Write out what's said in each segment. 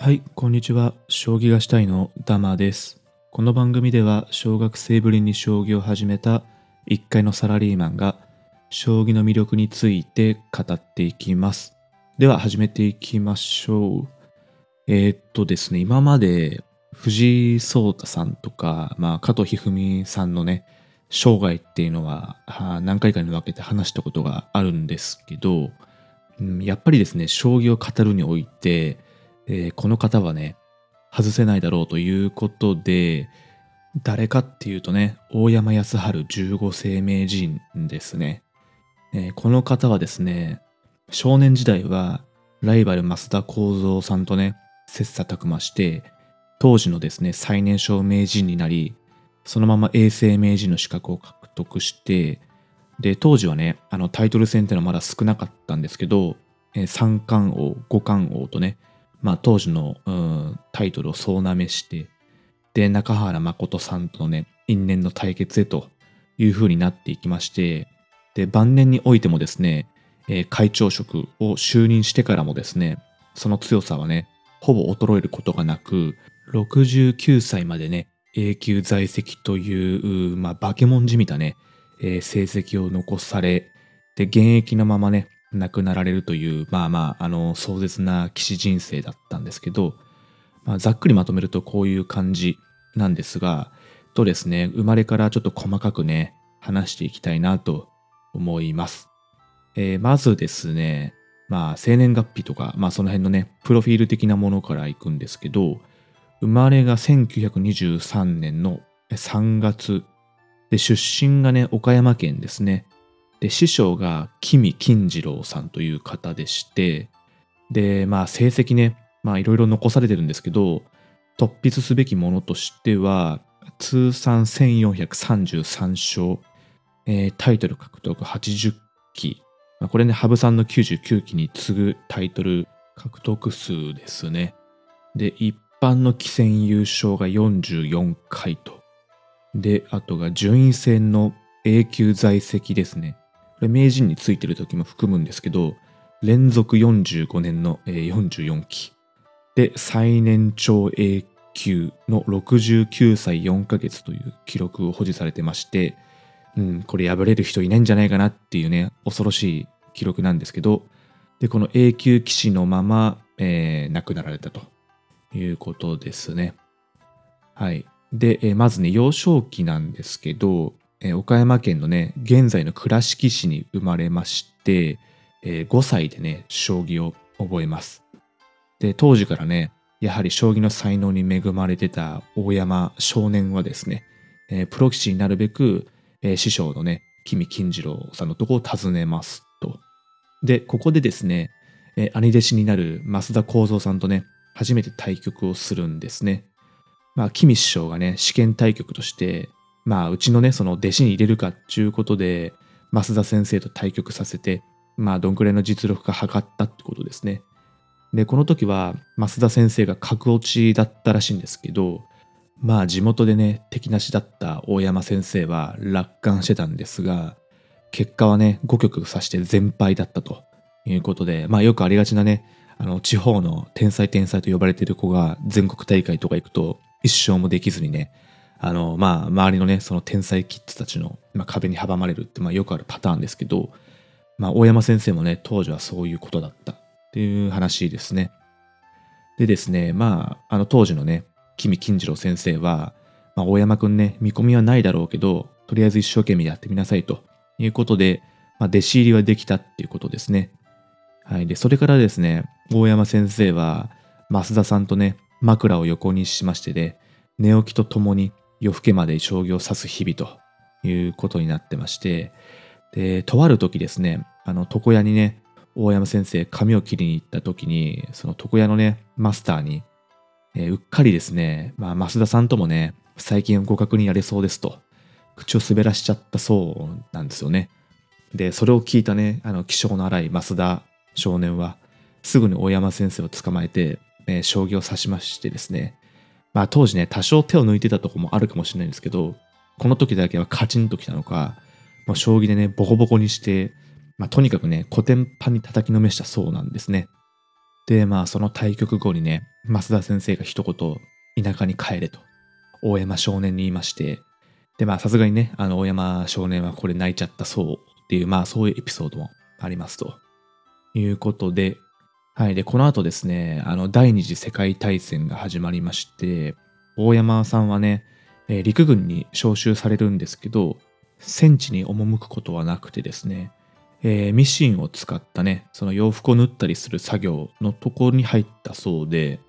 はい、こんにちは。将棋がしたいのダマです。この番組では小学生ぶりに将棋を始めた一階のサラリーマンが将棋の魅力について語っていきます。では始めていきましょう。えーっとですね、今まで藤井聡太さんとか、まあ、加藤一二三さんのね、生涯っていうのは何回かに分けて話したことがあるんですけど、うんやっぱりですね、将棋を語るにおいて、えーこの方はね、外せないだろうということで、誰かっていうとね、大山康晴15世名人ですね。えーこの方はですね、少年時代はライバル増田幸三さんとね、切磋琢磨して、当時のですね、最年少名人になり、そのまま永世名人の資格を獲得して、で、当時はね、あのタイトル戦っていうのはまだ少なかったんですけど、えー三冠王、五冠王とね、まあ当時の、うんタイトルを総なめして、で、中原誠さんとのね、因縁の対決へという風になっていきまして、で、晩年においてもですね、えー会長職を就任してからもですね、その強さはね、ほぼ衰えることがなく、69歳までね、永久在籍という、うまあ、化け物じみたね、えー成績を残され、で、現役のままね、亡くなられるという、まあまあ、あの、壮絶な棋士人生だったんですけど、まあ、ざっくりまとめるとこういう感じなんですが、とですね、生まれからちょっと細かくね、話していきたいなと思います。えーまずですね、まあ、生年月日とか、まあ、その辺のね、プロフィール的なものからいくんですけど、生まれが1923年の3月、で、出身がね、岡山県ですね。で、師匠が君金次郎さんという方でして、で、まあ、成績ね、まあ、いろいろ残されてるんですけど、突筆すべきものとしては、通算1433勝、えータイトル獲得80期、まあこれね、羽生さんの99期に次ぐタイトル獲得数ですね。で、一般の棋戦優勝が44回と。で、あとが順位戦の永久在籍ですね。これ名人についてる時も含むんですけど、連続45年のえー44期。で、最年長永久の69歳4ヶ月という記録を保持されてまして、うん、これ破れる人いないんじゃないかなっていうね、恐ろしい記録なんですけど、で、この永久棋士のまま、えー亡くなられたということですね。はい。で、えーまずね、幼少期なんですけど、えー岡山県のね、現在の倉敷市に生まれまして、えー5歳でね、将棋を覚えます。で、当時からね、やはり将棋の才能に恵まれてた大山少年はですね、えープロ棋士になるべく、えー師匠のね、君金次郎さんのとこを訪ねますと。で、ここでですね、え兄弟子になる増田幸三さんとね、初めて対局をするんですね。まあ、君師匠がね、試験対局として、まあ、うちのね、その弟子に入れるかっていうことで、増田先生と対局させて、まあ、どんくらいの実力か測ったってことですね。で、この時は、増田先生が格落ちだったらしいんですけど、まあ、地元でね、敵なしだった大山先生は楽観してたんですが、結果はね、5局指して全敗だったということで、まあ、よくありがちなね、あの、地方の天才天才と呼ばれてる子が全国大会とか行くと、一勝もできずにね、あの、まあ、周りのね、その天才キッズたちの、まあ、壁に阻まれるって、まあ、よくあるパターンですけど、まあ、大山先生もね、当時はそういうことだったっていう話ですね。でですね、まあ、あの当時のね、君金次郎先生は、まあ、大山くんね、見込みはないだろうけど、とりあえず一生懸命やってみなさいということで、まあ、弟子入りはできたっていうことですね。はい。で、それからですね、大山先生は、増田さんとね、枕を横にしましてで、寝起きとともに夜更けまで将棋を指す日々ということになってまして、で、とある時ですね、あの、床屋にね、大山先生、髪を切りに行った時に、その床屋のね、マスターに、えーうっかりですね、まあ、増田さんともね、最近互角にやれそうですと、口を滑らしちゃったそうなんですよね。で、それを聞いたね、あの、気性の荒い増田少年は、すぐに大山先生を捕まえて、えー将棋を指しましてですね、まあ当時ね、多少手を抜いてたとこもあるかもしれないんですけど、この時だけはカチンときたのか、もう将棋でね、ボコボコにして、まあとにかくね、古典版に叩きのめしたそうなんですね。で、まあその対局後にね、増田先生が一言、田舎に帰れと、大山少年に言いまして、で、まあさすがにね、あの大山少年はこれ泣いちゃったそうっていう、まあそういうエピソードもありますと。いうことで、はい。で、この後ですね、あの、第二次世界大戦が始まりまして、大山さんはね、えー、陸軍に召集されるんですけど、戦地に赴くことはなくてですね、えー、ミシンを使ったね、その洋服を縫ったりする作業のところに入ったそうで、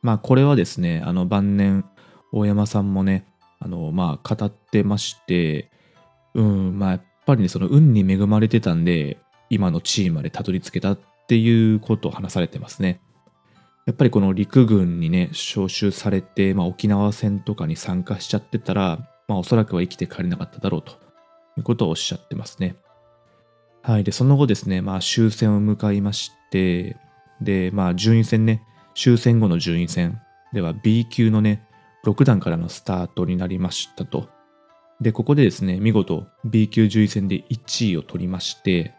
まあこれはですね、あの晩年、大山さんもね、あの、まあ語ってまして、うん、まあやっぱりね、その運に恵まれてたんで、今の地位までたどり着けたっていうことを話されてますね。やっぱりこの陸軍にね、招集されて、まあ、沖縄戦とかに参加しちゃってたら、まあ、おそらくは生きて帰れなかっただろうということをおっしゃってますね。はい。で、その後ですね、まあ、終戦を迎えまして、で、まあ、順位戦ね、終戦後の順位戦では B 級のね、6段からのスタートになりましたと。で、ここでですね、見事 B 級順位戦で1位を取りまして、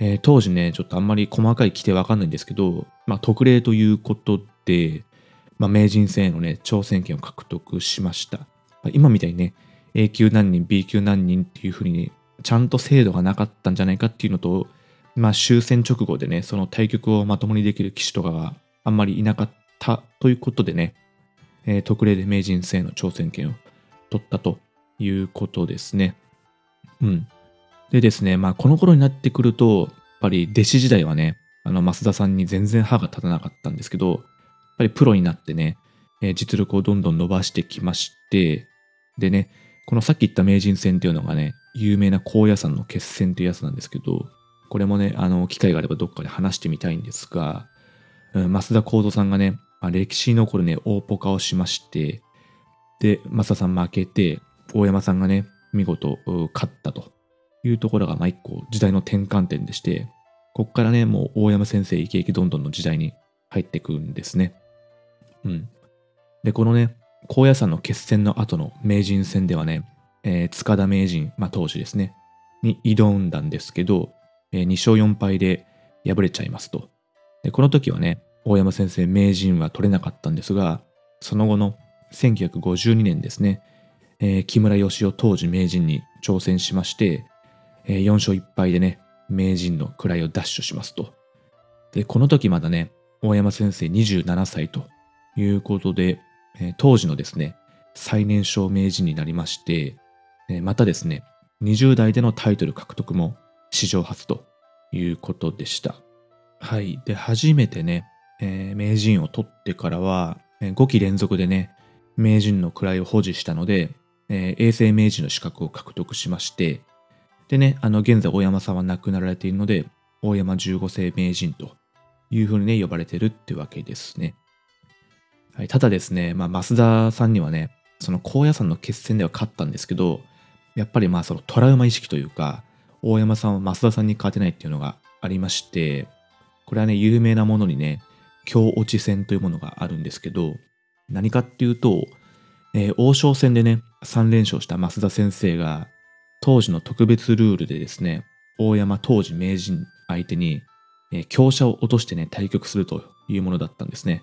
えー、当時ね、ちょっとあんまり細かい規定わかんないんですけど、まあ、特例ということで、まあ、名人戦へのね、挑戦権を獲得しました。まあ、今みたいにね、A 級何人、B 級何人っていうふうにね、ちゃんと制度がなかったんじゃないかっていうのと、まあ、終戦直後でね、その対局をまともにできる棋士とかがあんまりいなかったということでね、えー、特例で名人戦への挑戦権を取ったということですね。うん。でですね、まあこの頃になってくると、やっぱり弟子時代はね、あの増田さんに全然歯が立たなかったんですけど、やっぱりプロになってね、えー、実力をどんどん伸ばしてきまして、でね、このさっき言った名人戦っていうのがね、有名な高野山の決戦っていうやつなんですけど、これもね、あの、機会があればどっかで話してみたいんですが、うん、増田幸三さんがね、まあ、歴史に残るね、大ポカをしまして、で、増田さん負けて、大山さんがね、見事勝ったと。いうところが、まあ一個時代の転換点でして、こっからね、もう大山先生イケイケどんどんの時代に入ってくんですね。うん。で、このね、高野山の決戦の後の名人戦ではね、えー、塚田名人、まあ当時ですね、に挑んだんですけど、えー、2勝4敗で敗れちゃいますと。で、この時はね、大山先生名人は取れなかったんですが、その後の1952年ですね、えー、木村義雄当時名人に挑戦しまして、えー、4勝1敗でね、名人の位を奪取しますと。で、この時まだね、大山先生27歳ということで、えー、当時のですね、最年少名人になりまして、えー、またですね、20代でのタイトル獲得も史上初ということでした。はい。で、初めてね、えー、名人を取ってからは、え、5期連続でね、名人の位を保持したので、えー、衛星名人の資格を獲得しまして、でね、あの、現在大山さんは亡くなられているので、大山十五世名人というふうにね、呼ばれてるってわけですね。はい、ただですね、まあ、増田さんにはね、その高野山の決戦では勝ったんですけど、やっぱりまあそのトラウマ意識というか、大山さんは増田さんに勝てないっていうのがありまして、これはね、有名なものにね、強落ち戦というものがあるんですけど、何かっていうと、えー、王将戦でね、3連勝した増田先生が、当時の特別ルールでですね、大山当時名人相手に、えー、強者を落としてね、対局するというものだったんですね。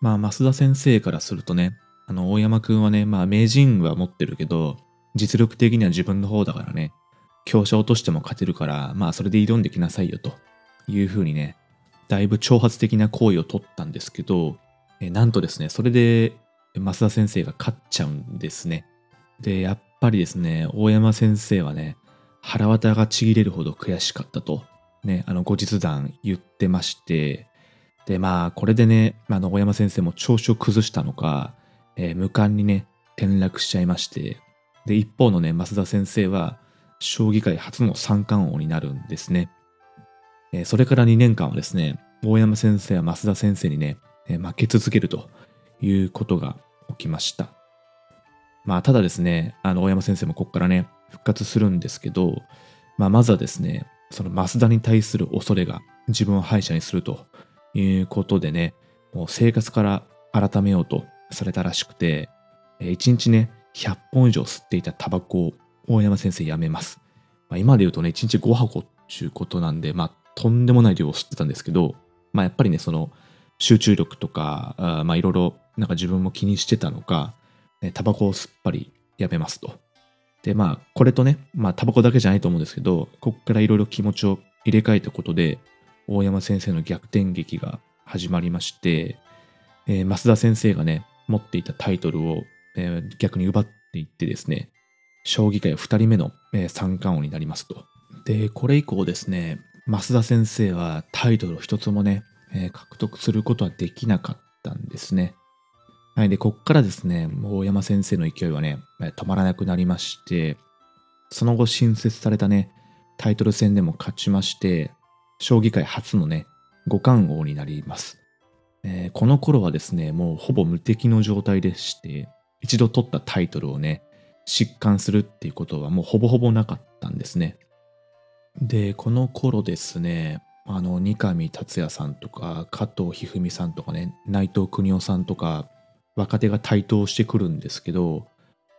まあ、増田先生からするとね、あの、大山くんはね、まあ、名人は持ってるけど、実力的には自分の方だからね、強者落としても勝てるから、まあ、それで挑んできなさいよ、というふうにね、だいぶ挑発的な行為をとったんですけど、えなんとですね、それで、増田先生が勝っちゃうんですね。で、やっぱりですね、大山先生はね、腹渡がちぎれるほど悔しかったと、ね、あの、後日談言ってまして、で、まあ、これでね、あ、大山先生も調子を崩したのか、えー、無冠にね、転落しちゃいまして、で、一方のね、増田先生は、将棋界初の三冠王になるんですね。えー、それから2年間はですね、大山先生は増田先生にね、えー、負け続けるということが起きました。まあ、ただですね、あの、大山先生もここからね、復活するんですけど、まあ、まずはですね、その増田に対する恐れが自分を敗者にするということでね、もう生活から改めようとされたらしくて、1日ね、100本以上吸っていたタバコを大山先生やめます。まあ、今で言うとね、1日5箱っていうことなんで、まあ、とんでもない量を吸ってたんですけど、まあ、やっぱりね、その、集中力とか、あまあいろいろなんか自分も気にしてたのか、タバコをすっぱりやめますと。で、まあこれとね、まあタバコだけじゃないと思うんですけど、ここからいろいろ気持ちを入れ替えたことで、大山先生の逆転劇が始まりまして、えー増田先生がね、持っていたタイトルを、えー逆に奪っていってですね、将棋界2人目の、えー三冠王になりますと。で、これ以降ですね、増田先生はタイトルを一つもね、えー獲得することはできなかったんですね。はい。で、こっからですね、大山先生の勢いはね、止まらなくなりまして、その後新設されたね、タイトル戦でも勝ちまして、将棋界初のね、五冠王になります。えーこの頃はですね、もうほぼ無敵の状態でして、一度取ったタイトルをね、疾患するっていうことはもうほぼほぼなかったんですね。で、この頃ですね、あの、三上達也さんとか、加藤一二三さんとかね、内藤邦夫さんとか、若手が台頭してくるんですけど、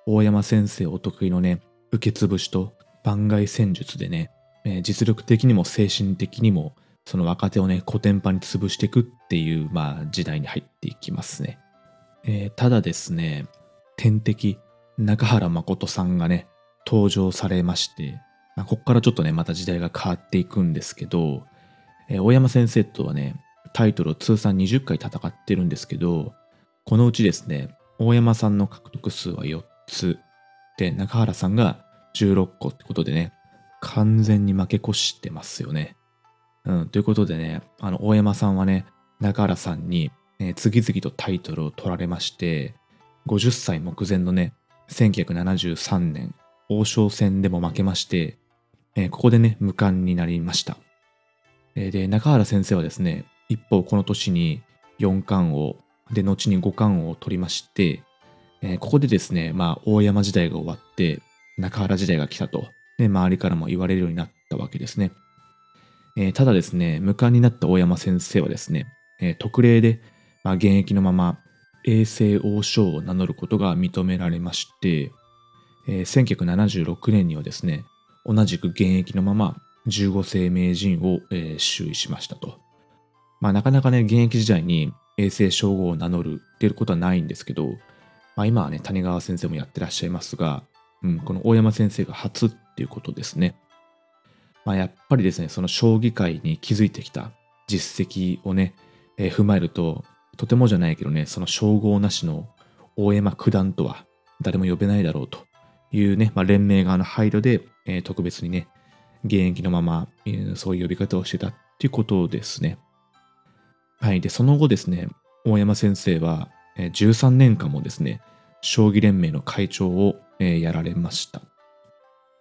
大山先生お得意のね、受け潰しと番外戦術でね、えー実力的にも精神的にも、その若手をね、コテンパンに潰していくっていう、まあ、時代に入っていきますね。えーただですね、天敵、中原誠さんがね、登場されまして、まあ、ここからちょっとね、また時代が変わっていくんですけど、えー大山先生とはね、タイトルを通算20回戦ってるんですけど、このうちですね、大山さんの獲得数は4つ、で、中原さんが16個ってことでね、完全に負け越してますよね。うん、ということでね、あの、大山さんはね、中原さんに、えー次々とタイトルを取られまして、50歳目前のね、1973年、王将戦でも負けまして、えーここでね、無冠になりました。えーで、中原先生はですね、一方この年に四冠王、で、後に五冠を取りまして、えーここでですね、まあ、大山時代が終わって、中原時代が来たと、ね、周りからも言われるようになったわけですね。えーただですね、無冠になった大山先生はですね、えー特例で、まあ、現役のまま永世王将を名乗ることが認められまして、えー1976年にはですね、同じく現役のまま15世名人を、えー襲位しましたと。まあなかなかね、現役時代に永世称号を名乗るっていうことはないんですけど、まあ今はね、谷川先生もやってらっしゃいますが、うん、この大山先生が初っていうことですね。まあやっぱりですね、その将棋界に築いてきた実績をね、えー踏まえると、とてもじゃないけどね、その称号なしの大山九段とは誰も呼べないだろうというね、まあ、連盟側の配慮で、えー特別にね、現役のまま、えーそういう呼び方をしてたっていうことですね。はい。で、その後ですね、大山先生は、え13年間もですね、将棋連盟の会長を、えやられました。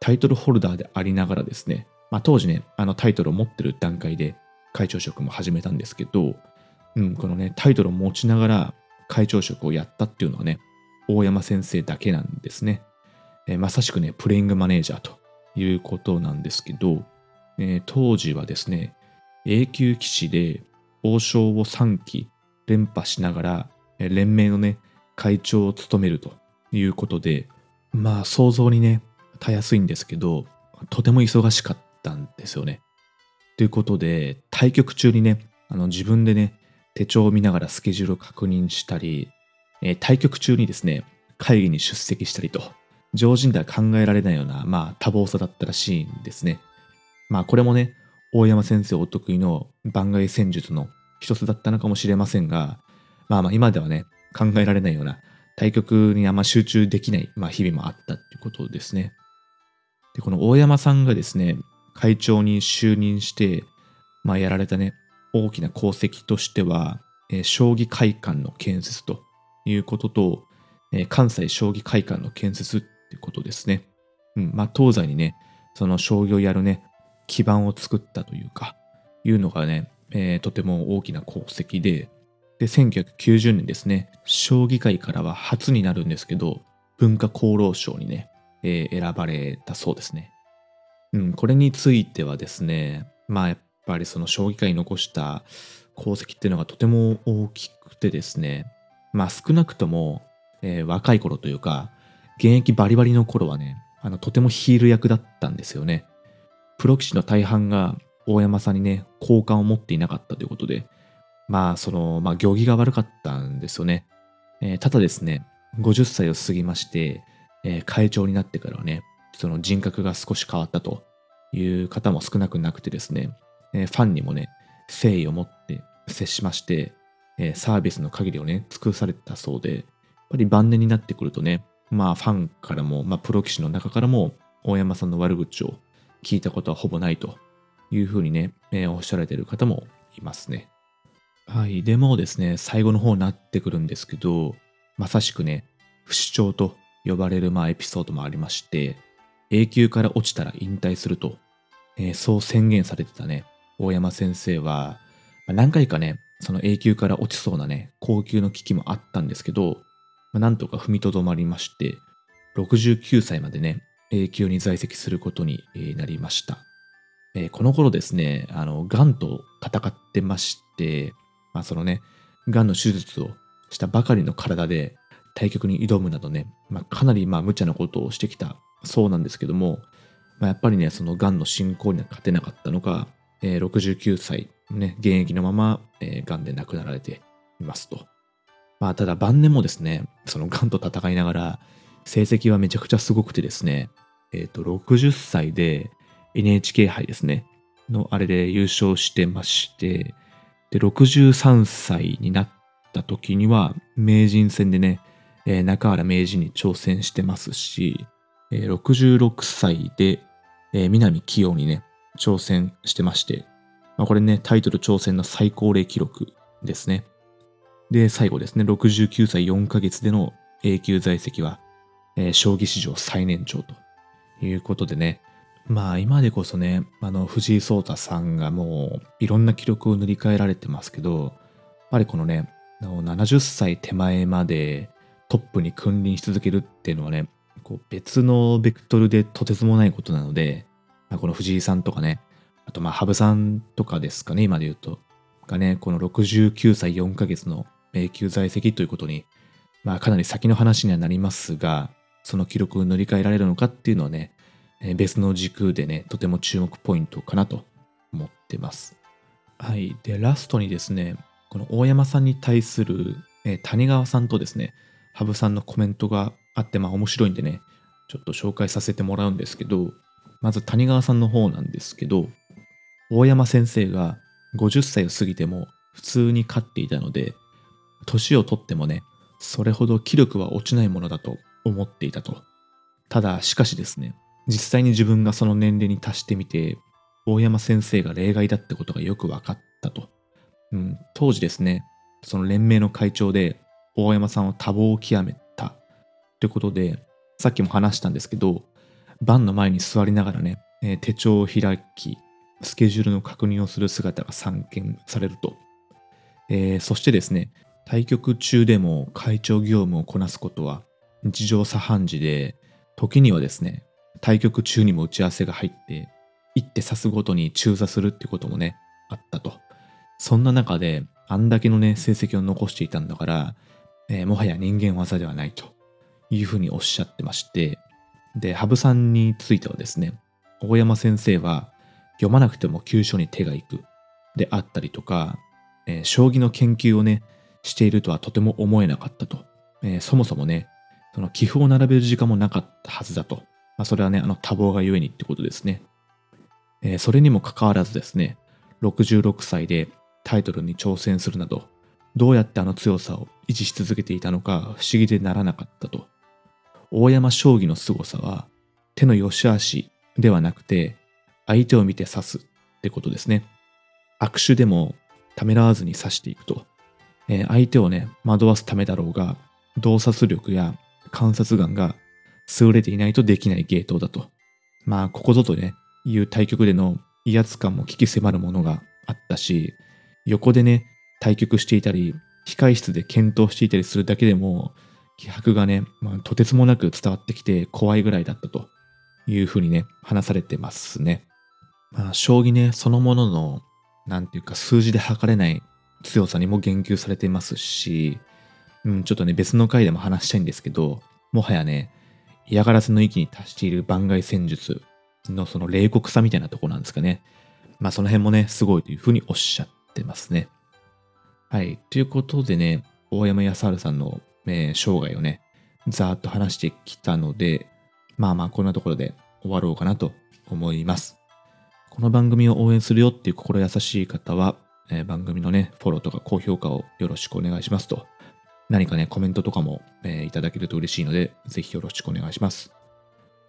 タイトルホルダーでありながらですね、まあ、当時ね、あのタイトルを持ってる段階で会長職も始めたんですけど、うん、このね、タイトルを持ちながら会長職をやったっていうのはね、大山先生だけなんですね。えーまさしくね、プレイングマネージャーということなんですけど、えー当時はですね、永久棋士で王将を3期連覇しながら、連盟のね、会長を務めるということで、まあ想像にね、たやすいんですけど、とても忙しかったんですよね。ということで、対局中にね、あの自分でね、手帳を見ながらスケジュールを確認したり、えー対局中にですね、会議に出席したりと、常人では考えられないような、まあ、多忙さだったらしいんですね。まあ、これもね、大山先生お得意の番外戦術の一つだったのかもしれませんが、まあまあ、今ではね、考えられないような対局にあんま集中できない、まあ、日々もあったっていうことですね。で、この大山さんがですね、会長に就任して、まあ、やられたね、大きな功績としては、えー将棋会館の建設ということと、えー関西将棋会館の建設ってことですね。うん、まあ、東西にね、その将棋をやるね、基盤を作ったというか、いうのがね、えーとても大きな功績で、で、1990年ですね、将棋界からは初になるんですけど、文化功労賞にね、えー選ばれたそうですね。うん、これについてはですね、まあやっぱりその将棋界に残した功績っていうのがとても大きくてですね、まあ少なくとも、えー若い頃というか、現役バリバリの頃はね、あのとてもヒール役だったんですよね。プロ棋士の大半が大山さんにね、好感を持っていなかったということで、まあ、その、まあ、行儀が悪かったんですよね。えー、ただですね、50歳を過ぎまして、えー、会長になってからはね、その人格が少し変わったという方も少なくなくてですね、えー、ファンにもね、誠意を持って接しまして、えサービスの限りをね、尽くされたそうで、やっぱり晩年になってくるとね、まあファンからも、まあプロ棋士の中からも、大山さんの悪口を聞いたことはほぼないというふうにね、えー、おっしゃられてる方もいますね。はい。でもですね、最後の方になってくるんですけど、まさしくね、不死鳥と呼ばれるまあエピソードもありまして、永久から落ちたら引退すると、えー、そう宣言されてたね、大山先生は、まあ、何回かね、その永久から落ちそうなね、高級の危機もあったんですけど、まあ、なんとか踏みとどまりまして、69歳までね、永久に在籍することになりました。えー、この頃ですね、あの、癌と戦ってまして、まあそのね、癌の手術をしたばかりの体で対局に挑むなどね、まあ、かなりまあ無茶なことをしてきたそうなんですけども、まあ、やっぱりね、その癌の進行には勝てなかったのか、えー、69歳、ね、現役のまま、えー、癌で亡くなられていますと。まあ、ただ晩年もですね、その癌と戦いながら、成績はめちゃくちゃすごくてですね、えっ、ー、と、60歳で NHK 杯ですね、のあれで優勝してまして、で、63歳になった時には、名人戦でね、えー、中原名人に挑戦してますし、えー、66歳で、えー、南清にね、挑戦してまして、まあ、これね、タイトル挑戦の最高齢記録ですね。で、最後ですね、69歳4ヶ月での A 級在籍は、えー、将棋史上最年長ということでね、まあ今でこそね、あの藤井聡太さんがもういろんな記録を塗り替えられてますけど、やっぱりこのね、70歳手前までトップに君臨し続けるっていうのはね、こう別のベクトルでとてつもないことなので、まあ、この藤井さんとかね、あとまあ羽生さんとかですかね、今で言うと、がね、この69歳4ヶ月の永久在籍ということに、まあかなり先の話にはなりますが、その記録を塗り替えられるのかっていうのはね、別の軸でね、とても注目ポイントかなと思ってます。はい。で、ラストにですね、この大山さんに対する、え谷川さんとですね、羽生さんのコメントがあって、まあ面白いんでね、ちょっと紹介させてもらうんですけど、まず谷川さんの方なんですけど、大山先生が50歳を過ぎても普通に勝っていたので、年をとってもね、それほど気力は落ちないものだと思っていたと。ただ、しかしですね、実際に自分がその年齢に達してみて、大山先生が例外だってことがよく分かったと。うん、当時ですね、その連盟の会長で大山さんは多忙を極めたってことで、さっきも話したんですけど、盤の前に座りながらね、えー、手帳を開き、スケジュールの確認をする姿が散見されると。えー、そしてですね、対局中でも会長業務をこなすことは日常茶飯事で、時にはですね、対局中にも打ち合わせが入って、一手指すごとに中座するってこともね、あったと。そんな中で、あんだけのね、成績を残していたんだから、えー、もはや人間技ではないというふうにおっしゃってまして、で、羽生さんについてはですね、大山先生は読まなくても急所に手が行くであったりとか、えー、将棋の研究をね、しているとはとても思えなかったと。えー、そもそもね、その棋譜を並べる時間もなかったはずだと。まあ、それはね、あの多忙がゆえにってことですね。えー、それにもかかわらずですね、66歳でタイトルに挑戦するなど、どうやってあの強さを維持し続けていたのか不思議でならなかったと。大山将棋の凄さは、手の良し悪しではなくて、相手を見て指すってことですね。握手でもためらわずに指していくと。えー、相手をね、惑わすためだろうが、洞察力や観察眼が優れていないとできない芸当だと。まあ、ここぞとね、いう対局での威圧感も危機迫るものがあったし、横でね、対局していたり、控室で検討していたりするだけでも、気迫がね、まあ、とてつもなく伝わってきて怖いぐらいだったというふうにね、話されてますね。まあ、将棋ね、そのものの、なんていうか数字で測れない強さにも言及されていますし、うん、ちょっとね、別の回でも話したいんですけど、もはやね、嫌がらせの域に達している番外戦術のその冷酷さみたいなとこなんですかね。まあその辺もね、すごいというふうにおっしゃってますね。はい。ということでね、大山康晴さんの、えー生涯をね、ざーっと話してきたので、まあまあこんなところで終わろうかなと思います。この番組を応援するよっていう心優しい方は、えー番組のね、フォローとか高評価をよろしくお願いしますと。何かね、コメントとかも、えーいただけると嬉しいので、ぜひよろしくお願いします。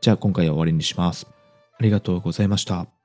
じゃあ今回は終わりにします。ありがとうございました。